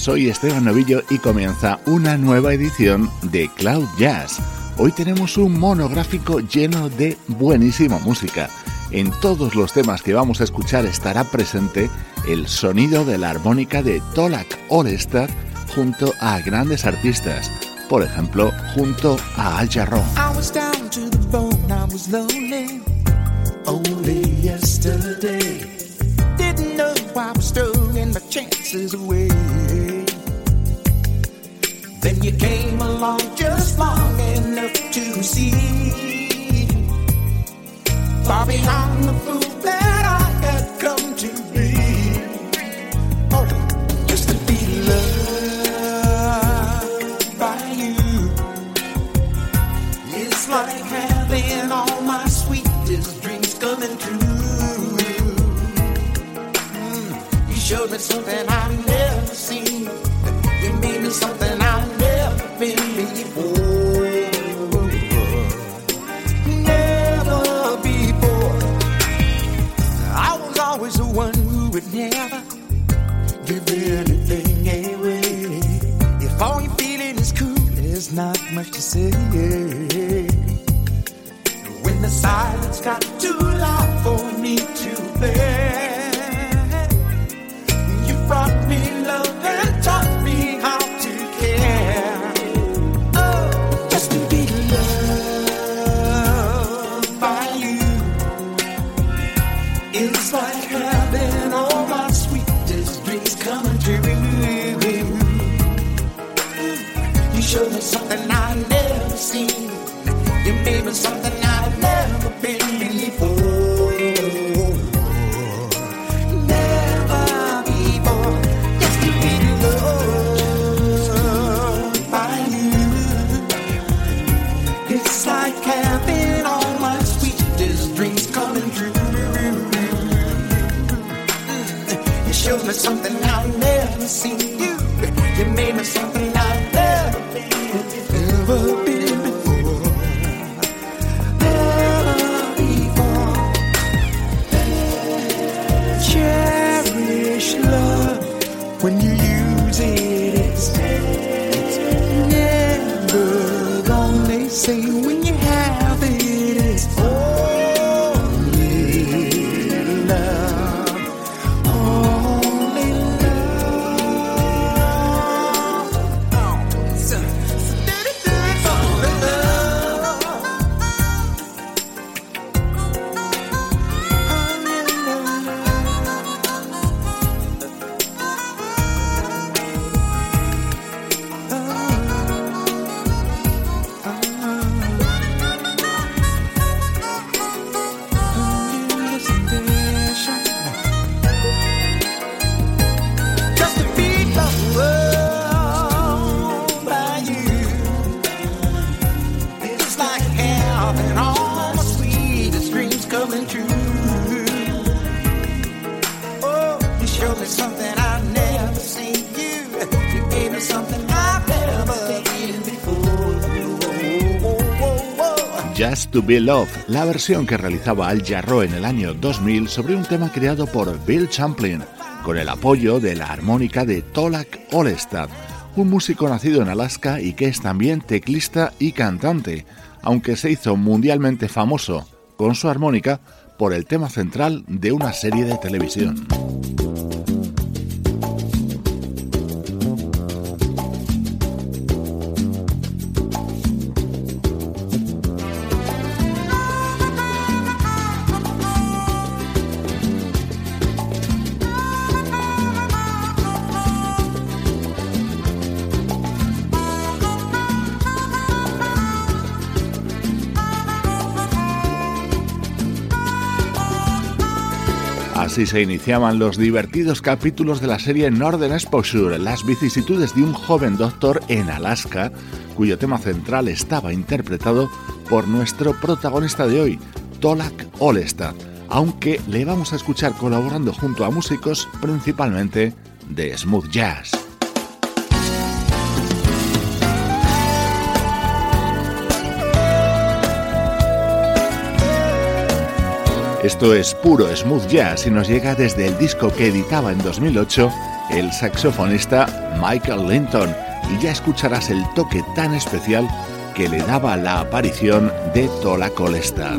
Soy Esteban Novillo y comienza una nueva edición de Cloud Jazz. Hoy tenemos un monográfico lleno de buenísima música. En todos los temas que vamos a escuchar estará presente el sonido de la armónica de Tolak All-Star junto a grandes artistas, por ejemplo, junto a Al away. Then you came along just long enough to see. Far beyond the fool that I had come to be. Oh, just to be loved by you. It's like having all my sweetest dreams coming true. Mm, You showed me something I've never is like having all my sweetest dreams coming true. You showed me something I've never seen. You made me something I've You me something I've never seen. You, you made me something I've never been, ever been before. Never before. Cherish love when you use it. It's, never gone. They say when Just to Be Love, la versión que realizaba Al Jarreau en el año 2000 sobre un tema creado por Bill Champlin, con el apoyo de la armónica de Tolak Olestad, un músico nacido en Alaska y que es también teclista y cantante, aunque se hizo mundialmente famoso con su armónica por el tema central de una serie de televisión. Así se iniciaban los divertidos capítulos de la serie Northern Exposure, las vicisitudes de un joven doctor en Alaska, cuyo tema central estaba interpretado por nuestro protagonista de hoy, Tolak Olestad, aunque le vamos a escuchar colaborando junto a músicos principalmente de smooth jazz. Esto es puro smooth jazz y nos llega desde el disco que editaba en 2008 el saxofonista Michael Linton y ya escucharás el toque tan especial que le daba la aparición de Tola Colestad.